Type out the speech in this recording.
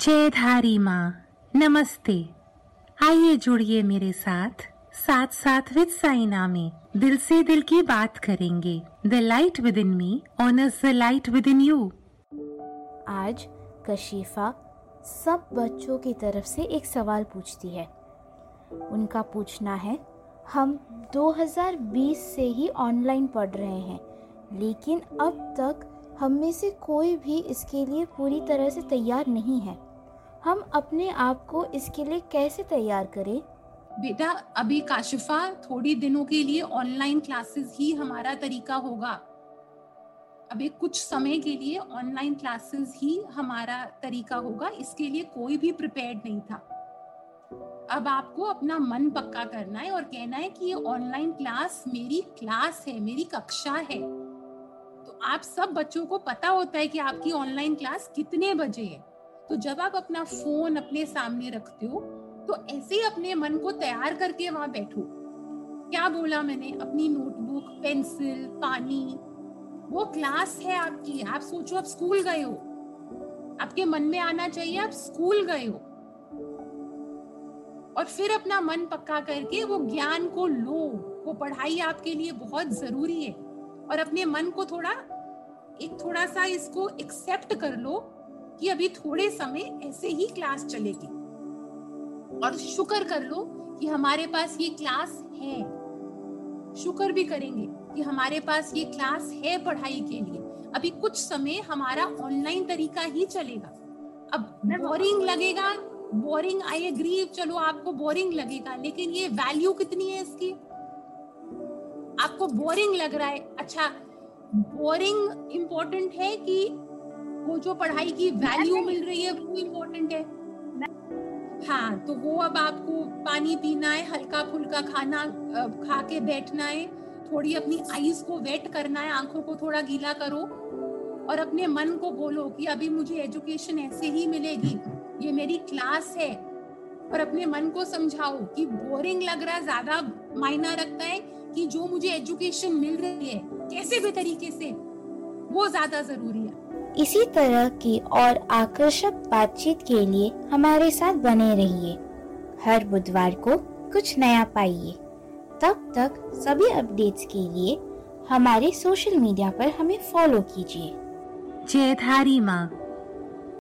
जयधारी माँ, नमस्ते। आइए जुड़िए मेरे साथ साथ साथ विद साइना में दिल से दिल की बात करेंगे। The light within me honours the light within you आज कशीफा सब बच्चों की तरफ़ से एक सवाल पूछती है। उनका पूछना है, हम 2020 से ही ऑनलाइन पढ़ रहे हैं, लेकिन अब तक हम में से कोई भी इसके लिए पूरी तरह से तैयार नहीं है। हम अपने आप को इसके लिए कैसे तैयार करें? बेटा, अभी काशिफा थोड़ी दिनों के लिए ऑनलाइन क्लासेस ही हमारा तरीका होगा। अभी कुछ समय के लिए ऑनलाइन क्लासेस ही हमारा तरीका होगा। इसके लिए कोई भी प्रिपेयर्ड नहीं था। अब आपको अपना मन पक्का करना है और कहना है कि ये ऑनलाइन क्लास मेरी क्लास है, मेरी कक्षा है। तो आप सब बच्चों को पता होता है कि आपकी ऑनलाइन क्लास कितने बजे है। तो जब आप अपना फ़ोन अपने सामने रखते हो तो ऐसे ही अपने मन को तैयार करके वहाँ बैठो। क्या बोला मैंने? अपनी नोटबुक पेंसिल पानी, वो क्लास है आपकी। आप सोचो, आप स्कूल गए हो। आपके मन में आना चाहिए, आप स्कूल गए हो। और फिर अपना मन पक्का करके वो ज्ञान को लो। वो पढ़ाई आपके लिए बहुत ज़रूरी है। और अपने मन को थोड़ा, एक थोड़ा सा इसको एक्सेप्ट कर लो। कि अभी थोड़े समय ऐसे ही क्लास चलेगी। और शुक्र कर लो कि हमारे पास ये क्लास है। शुक्र भी करेंगे कि हमारे पास ये क्लास है पढ़ाई के लिए। अभी कुछ समय हमारा ऑनलाइन तरीका ही चलेगा। अब बोरिंग लगेगा बोरिंग आई एग्री चलो आपको बोरिंग लगेगा लेकिन ये वैल्यू कितनी है इसकी? आपको बोरिंग लग रहा है। अच्छा बोरिंग इम्पोर्टेंट है कि वो जो पढ़ाई की वैल्यू मिल रही है वो इम्पोर्टेंट है। हाँ तो वो अब आपको पानी पीना है हल्का फुल्का खाना खा के बैठना है। थोड़ी अपनी आईज को वेट करना है आँखों को थोड़ा गीला करो और अपने मन को बोलो कि अभी मुझे एजुकेशन ऐसे ही मिलेगी ये मेरी क्लास है। और अपने मन को समझाओ कि बोरिंग लग रहा है ज़्यादा मायना रखता है कि जो मुझे एजुकेशन मिल रही है कैसे भी तरीके से वो ज़्यादा ज़रूरी है। इसी तरह की और आकर्षक बातचीत के लिए हमारे साथ बने रहिए। हर बुधवार को कुछ नया पाइए। तब तक सभी अपडेट्स के लिए हमारे सोशल मीडिया पर हमें फॉलो कीजिए। जय धारी माँ।